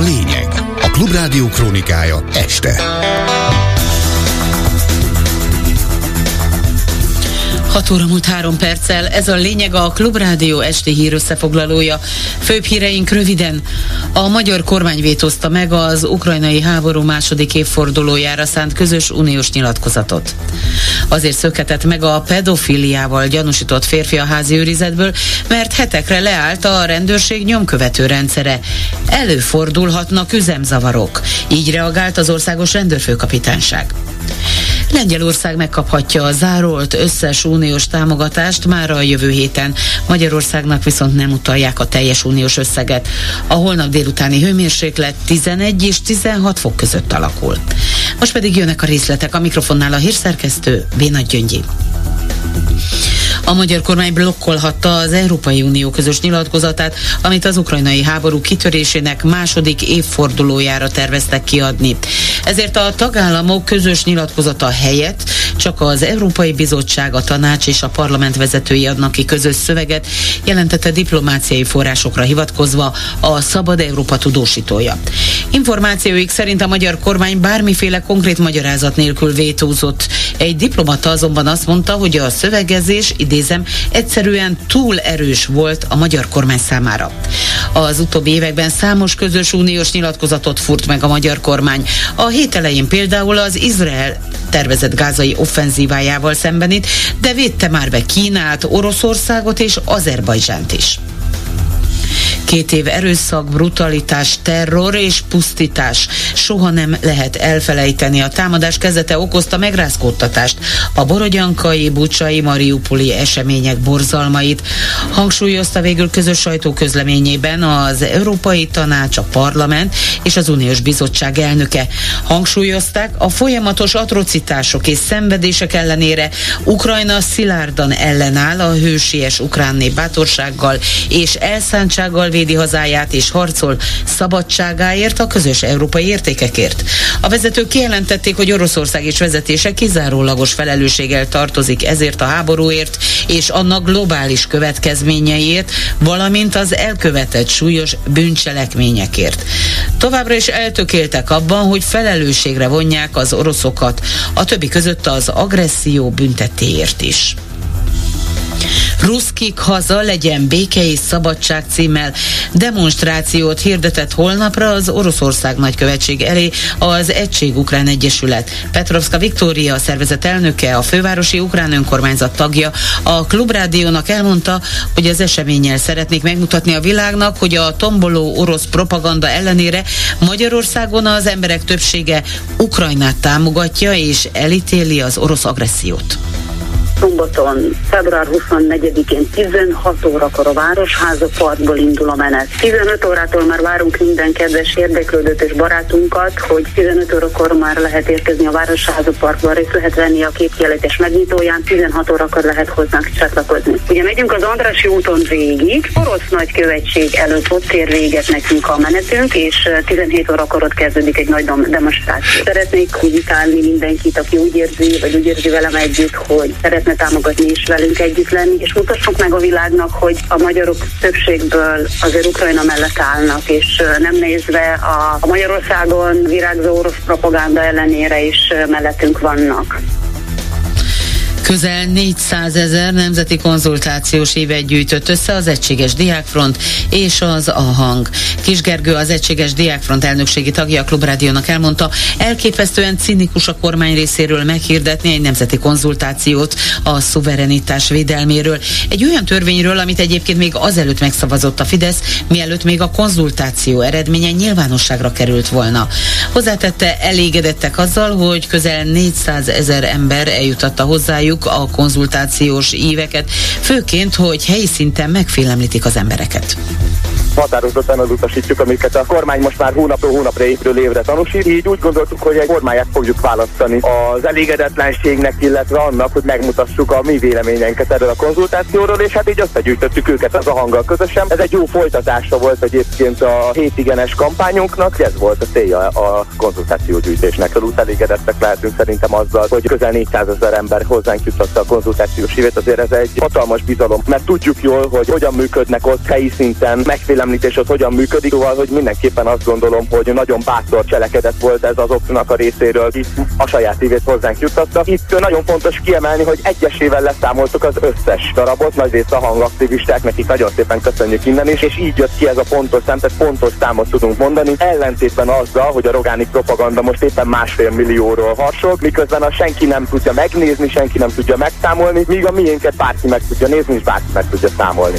lényeg. A Klubrádió krónikája este. 6 óra múlt három perccel, ez a lényeg a Klubrádió esti hír összefoglalója. Főbb híreink röviden. A magyar kormány vétózta meg az ukrajnai háború második évfordulójára szánt közös uniós nyilatkozatot. Azért szökhetett meg a pedofiliával gyanúsított férfi a házi őrizetből, mert hetekre leállt a rendőrség nyomkövető rendszere. Előfordulhatnak üzemzavarok. Így reagált az országos rendőrfőkapitányság. Lengyelország megkaphatja a zárolt összes uniós támogatást már a jövő héten. Magyarországnak viszont nem utalják a teljes uniós összeget. A holnap délutáni hőmérséklet 11 és 16 fok között alakul. Most pedig jönnek a részletek a mikrofonnál a hírszerkesztő Béna Gyöngyi. A magyar kormány blokkolhatta az Európai Unió közös nyilatkozatát, amit az ukrajnai háború kitörésének második évfordulójára terveztek kiadni. Ezért a tagállamok közös nyilatkozata helyett csak az Európai Bizottság, a tanács és a parlament vezetői adnak ki közös szöveget, jelentette diplomáciai forrásokra hivatkozva a Szabad Európa tudósítója. Információik szerint a magyar kormány bármiféle konkrét magyarázat nélkül vétózott. Egy diplomata azonban azt mondta, hogy a szövegezés, idézem, egyszerűen túl erős volt a magyar kormány számára. Az utóbbi években számos közös uniós nyilatkozatot furt meg a magyar kormány. A hét elején például az Izrael tervezett gázai offenzívájával szembenít, de védte már be Kínát, Oroszországot és Azerbajdzsánt is. Két év erőszak, brutalitás, terror és pusztítás. Soha nem lehet elfelejteni. A támadás kezdete okozta megrázkódtatást. A borodjankai, bucsai, mariupoli események borzalmait. Hangsúlyozta végül közös sajtóközleményében az Európai Tanács, a Parlament és az Uniós Bizottság elnöke. Hangsúlyozták a folyamatos atrocitások és szenvedések ellenére Ukrajna szilárdan ellenáll a hősies ukrán nép bátorsággal és elszántsággal védi hazáját és harcol szabadságáért, a közös európai értékekért. A vezetők kijelentették, hogy Oroszország és vezetése kizárólagos felelősséggel tartozik ezért a háborúért és annak globális következményeiért, valamint az elkövetett súlyos bűncselekményekért. Továbbra is eltökéltek abban, hogy felelősségre vonják az oroszokat, a többi között az agresszió büntetéért is. Ruszkik haza legyen béke és szabadság címmel. Demonstrációt hirdetett holnapra az Oroszország nagykövetség elé az Egység Ukrán Egyesület. Petrovska Viktória, a szervezet elnöke, a fővárosi ukrán önkormányzat tagja, a Klubrádiónak elmondta, hogy az eseménnyel szeretnék megmutatni a világnak, hogy a tomboló orosz propaganda ellenére Magyarországon az emberek többsége Ukrajnát támogatja és elítéli az orosz agressziót szombaton, február 24-én 16 órakor a Városháza Parkból indul a menet. 15 órától már várunk minden kedves érdeklődőt és barátunkat, hogy 15 órakor már lehet érkezni a Városháza Parkba, részt lehet venni a képkiállítás megnyitóján, 16 órakor lehet hozzánk csatlakozni. Ugye megyünk az Andrási úton végig, orosz nagykövetség előtt ott ér véget nekünk a menetünk, és 17 órakor ott kezdődik egy nagy demonstráció. Szeretnék invitálni mindenkit, aki úgy érzi, vagy úgy érzi velem együtt, hogy szeretne szeretne támogatni és velünk együtt lenni, és mutassuk meg a világnak, hogy a magyarok többségből azért Ukrajna mellett állnak, és nem nézve a, a Magyarországon virágzó orosz propaganda ellenére is mellettünk vannak. Közel 400 ezer nemzeti konzultációs évet gyűjtött össze az Egységes Diákfront és az AHANG. Kisgergő az Egységes Diákfront elnökségi tagja a Klubrádiónak elmondta, elképesztően cinikus a kormány részéről meghirdetni egy nemzeti konzultációt a szuverenitás védelméről. Egy olyan törvényről, amit egyébként még azelőtt megszavazott a Fidesz, mielőtt még a konzultáció eredménye nyilvánosságra került volna. Hozzátette, elégedettek azzal, hogy közel 400 ezer ember eljutatta hozzájuk a konzultációs éveket, főként, hogy helyi szinten megfélemlítik az embereket határozottan utasítjuk, amiket a kormány most már hónapról hónapra évről évre tanúsít. Így úgy gondoltuk, hogy egy kormányát fogjuk választani az elégedetlenségnek, illetve annak, hogy megmutassuk a mi véleményeinket erről a konzultációról, és hát így összegyűjtöttük őket az a hanggal közösen. Ez egy jó folytatása volt egyébként a hétigenes kampányunknak, ez volt a célja a konzultációgyűjtésnek. Alul elégedettek lehetünk szerintem azzal, hogy közel 400 ezer ember hozzánk jutott a konzultációs hívet, azért ez egy hatalmas bizalom, mert tudjuk jól, hogy hogyan működnek ott helyi szinten megfélem említés, hogy hogyan működik, szóval, hogy mindenképpen azt gondolom, hogy nagyon bátor cselekedet volt ez az oknak a részéről, itt a saját évét hozzánk juttatta. Itt nagyon fontos kiemelni, hogy egyesével leszámoltuk az összes darabot, nagyrészt a hangaktivisták, nekik nagyon szépen köszönjük innen is, és így jött ki ez a pontos szám, tehát pontos számot tudunk mondani, ellentétben azzal, hogy a rogáni propaganda most éppen másfél millióról harsog, miközben a senki nem tudja megnézni, senki nem tudja megszámolni, míg a miénket bárki meg tudja nézni, és bárki meg tudja számolni.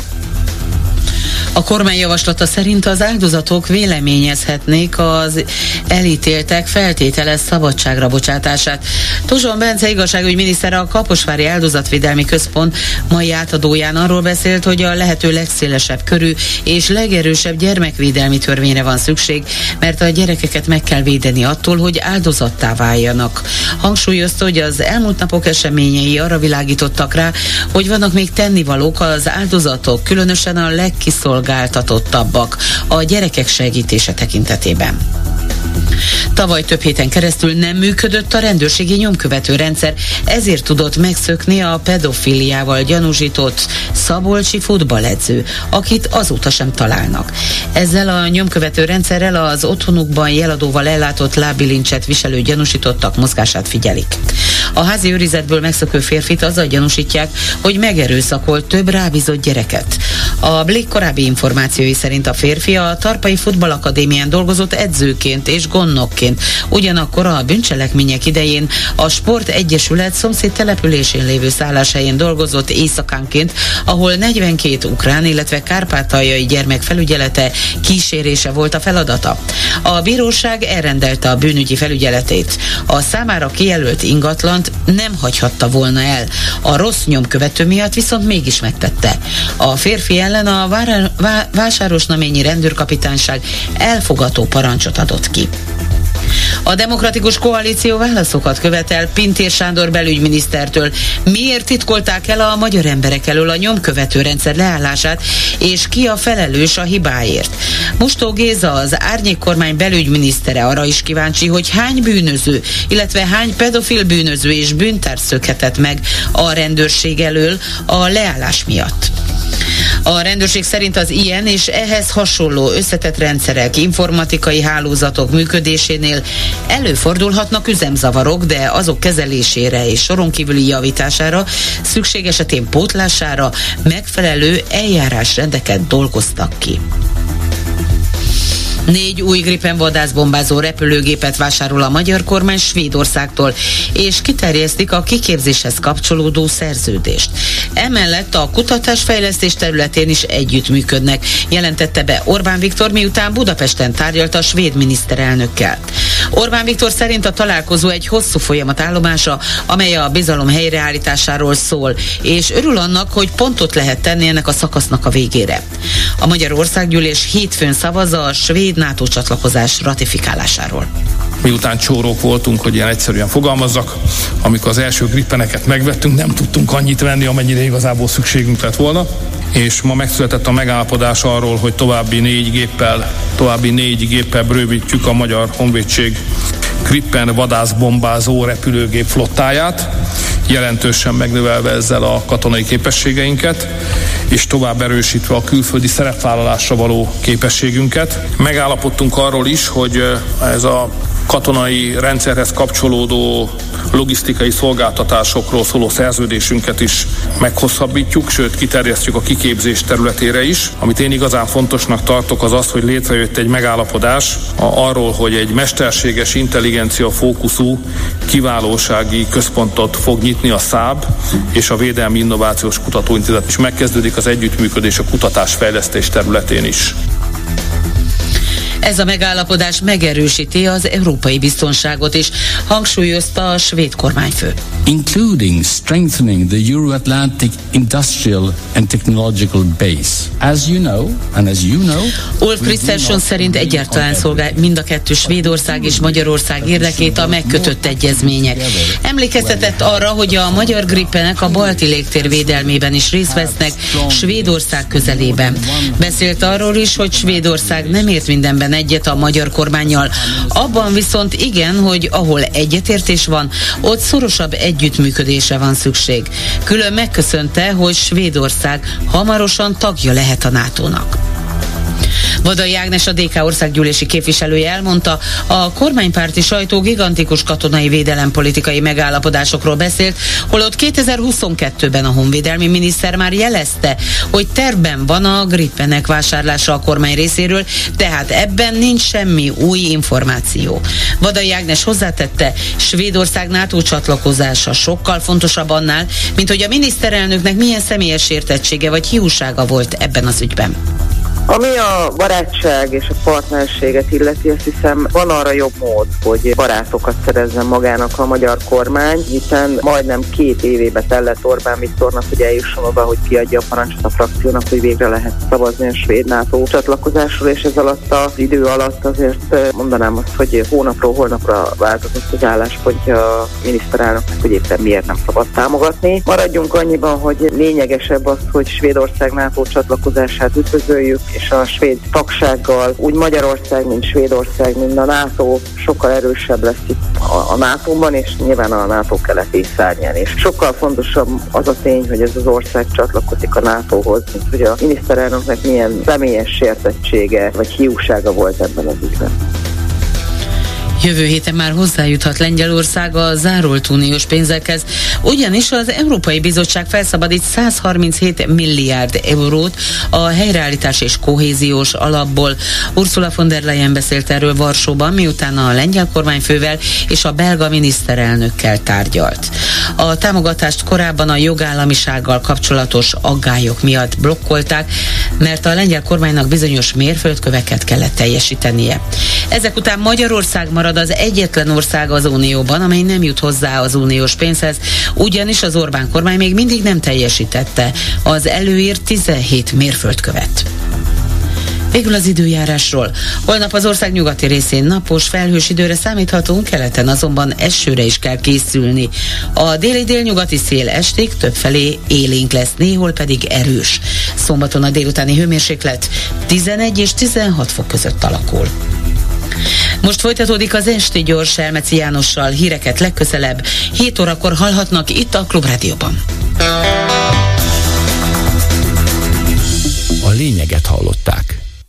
A kormány javaslata szerint az áldozatok véleményezhetnék az elítéltek feltételes szabadságra bocsátását. Tuzson Bence igazságügyminiszter a Kaposvári Áldozatvédelmi Központ mai átadóján arról beszélt, hogy a lehető legszélesebb körű és legerősebb gyermekvédelmi törvényre van szükség, mert a gyerekeket meg kell védeni attól, hogy áldozattá váljanak. Hangsúlyozta, hogy az elmúlt napok eseményei arra világítottak rá, hogy vannak még tennivalók az áldozatok, különösen a legkiszolgáltatóbbak kiszolgáltatottabbak a gyerekek segítése tekintetében. Tavaly több héten keresztül nem működött a rendőrségi nyomkövető rendszer, ezért tudott megszökni a pedofiliával gyanúsított szabolcsi futballedző, akit azóta sem találnak. Ezzel a nyomkövető rendszerrel az otthonukban jeladóval ellátott lábilincset viselő gyanúsítottak mozgását figyelik. A házi őrizetből megszökő férfit azzal gyanúsítják, hogy megerőszakolt több rábízott gyereket. A Blick korábbi információi szerint a férfi a Tarpai Futballakadémián dolgozott edzőként és gondnokként. Ugyanakkor a bűncselekmények idején a Sport Egyesület szomszéd településén lévő szálláshelyén dolgozott éjszakánként, ahol 42 ukrán, illetve kárpátaljai gyermek felügyelete kísérése volt a feladata. A bíróság elrendelte a bűnügyi felügyeletét. A számára kijelölt ingatlant nem hagyhatta volna el. A rossz nyomkövető miatt viszont mégis megtette. A férfi ellen a Vásárosnaményi rendőrkapitányság elfogató parancsot adott ki. A demokratikus koalíció válaszokat követel Pintér Sándor belügyminisztertől. Miért titkolták el a magyar emberek elől a nyomkövető rendszer leállását, és ki a felelős a hibáért? Mustó Géza, az árnyék kormány belügyminisztere arra is kíváncsi, hogy hány bűnöző, illetve hány pedofil bűnöző és bűntárs szökhetett meg a rendőrség elől a leállás miatt. A rendőrség szerint az ilyen és ehhez hasonló összetett rendszerek, informatikai hálózatok működésénél előfordulhatnak üzemzavarok, de azok kezelésére és soron kívüli javítására, szükség esetén pótlására megfelelő eljárásrendeket dolgoztak ki. Négy új Gripen vadászbombázó repülőgépet vásárol a magyar kormány Svédországtól, és kiterjesztik a kiképzéshez kapcsolódó szerződést. Emellett a kutatásfejlesztés területén is együttműködnek, jelentette be Orbán Viktor, miután Budapesten tárgyalt a svéd miniszterelnökkel. Orbán Viktor szerint a találkozó egy hosszú folyamat állomása, amely a bizalom helyreállításáról szól, és örül annak, hogy pontot lehet tenni ennek a szakasznak a végére. A Magyar Országgyűlés hétfőn szavazza a svéd NATO csatlakozás ratifikálásáról. Miután csórók voltunk, hogy ilyen egyszerűen fogalmazzak, amikor az első grippeneket megvettünk, nem tudtunk annyit venni, amennyire igazából szükségünk lett volna és ma megszületett a megállapodás arról, hogy további négy géppel, további négy géppel bővítjük a Magyar Honvédség Krippen vadászbombázó repülőgép flottáját, jelentősen megnövelve ezzel a katonai képességeinket, és tovább erősítve a külföldi szerepvállalásra való képességünket. Megállapodtunk arról is, hogy ez a katonai rendszerhez kapcsolódó logisztikai szolgáltatásokról szóló szerződésünket is meghosszabbítjuk, sőt kiterjesztjük a kiképzés területére is. Amit én igazán fontosnak tartok az az, hogy létrejött egy megállapodás arról, hogy egy mesterséges intelligencia fókuszú kiválósági központot fog nyitni a SZÁB és a Védelmi Innovációs Kutatóintézet is megkezdődik az együttműködés a kutatásfejlesztés területén is. Ez a megállapodás megerősíti az európai biztonságot is, hangsúlyozta a svéd kormányfő. Including strengthening the Euro-Atlantic industrial and technological base. As you know, and as you know, Ulf Christensen szerint egyáltalán szolgál mind a kettő Svédország és Magyarország érdekét a megkötött egyezmények. Emlékeztetett arra, hogy a magyar grippenek a balti légtér védelmében is részt vesznek Svédország közelében. Beszélt arról is, hogy Svédország nem ért mindenben egyet a magyar kormányjal. Abban viszont igen, hogy ahol egyetértés van, ott szorosabb együttműködésre van szükség. Külön megköszönte, hogy Svédország hamarosan tagja lehet a NATO-nak. Vadai Ágnes a DK országgyűlési képviselője elmondta, a kormánypárti sajtó gigantikus katonai védelempolitikai megállapodásokról beszélt, holott 2022-ben a honvédelmi miniszter már jelezte, hogy tervben van a grippenek vásárlása a kormány részéről, tehát ebben nincs semmi új információ. Vadai Ágnes hozzátette, Svédország NATO csatlakozása sokkal fontosabb annál, mint hogy a miniszterelnöknek milyen személyes értettsége vagy hiúsága volt ebben az ügyben. Ami a barátság és a partnerséget illeti, azt hiszem van arra jobb mód, hogy barátokat szerezzen magának a magyar kormány, hiszen majdnem két évébe tellett Orbán Viktornak, hogy eljusson oda, hogy kiadja a parancsot a frakciónak, hogy végre lehet szavazni a svéd NATO csatlakozásról, és ez alatt az idő alatt azért mondanám azt, hogy hónapról hónapra változott az álláspontja a miniszterelnöknek, hogy éppen miért nem szabad támogatni. Maradjunk annyiban, hogy lényegesebb az, hogy Svédország NATO csatlakozását üdvözöljük, és a svéd tagsággal úgy Magyarország, mint Svédország, mint a NATO sokkal erősebb lesz itt a, a NATO-ban, és nyilván a NATO keleti szárnyán is. Sokkal fontosabb az a tény, hogy ez az ország csatlakozik a NATO-hoz, mint hogy a miniszterelnöknek milyen személyes sértettsége vagy hiúsága volt ebben az ügyben. Jövő héten már hozzájuthat Lengyelország a zárolt uniós pénzekhez, ugyanis az Európai Bizottság felszabadít 137 milliárd eurót a helyreállítás és kohéziós alapból. Ursula von der Leyen beszélt erről Varsóban, miután a lengyel kormányfővel és a belga miniszterelnökkel tárgyalt. A támogatást korábban a jogállamisággal kapcsolatos aggályok miatt blokkolták, mert a lengyel kormánynak bizonyos mérföldköveket kellett teljesítenie. Ezek után Magyarország marad az egyetlen ország az Unióban, amely nem jut hozzá az uniós pénzhez, ugyanis az Orbán kormány még mindig nem teljesítette az előírt 17 mérföldkövet. Végül az időjárásról. Holnap az ország nyugati részén napos, felhős időre számíthatunk, keleten azonban esőre is kell készülni. A déli délnyugati szél estig többfelé élénk lesz, néhol pedig erős. Szombaton a délutáni hőmérséklet 11 és 16 fok között alakul. Most folytatódik az Esti Gyors Elmeci Jánossal. Híreket legközelebb 7 órakor hallhatnak itt a Klubrádióban. A lényeget hallották.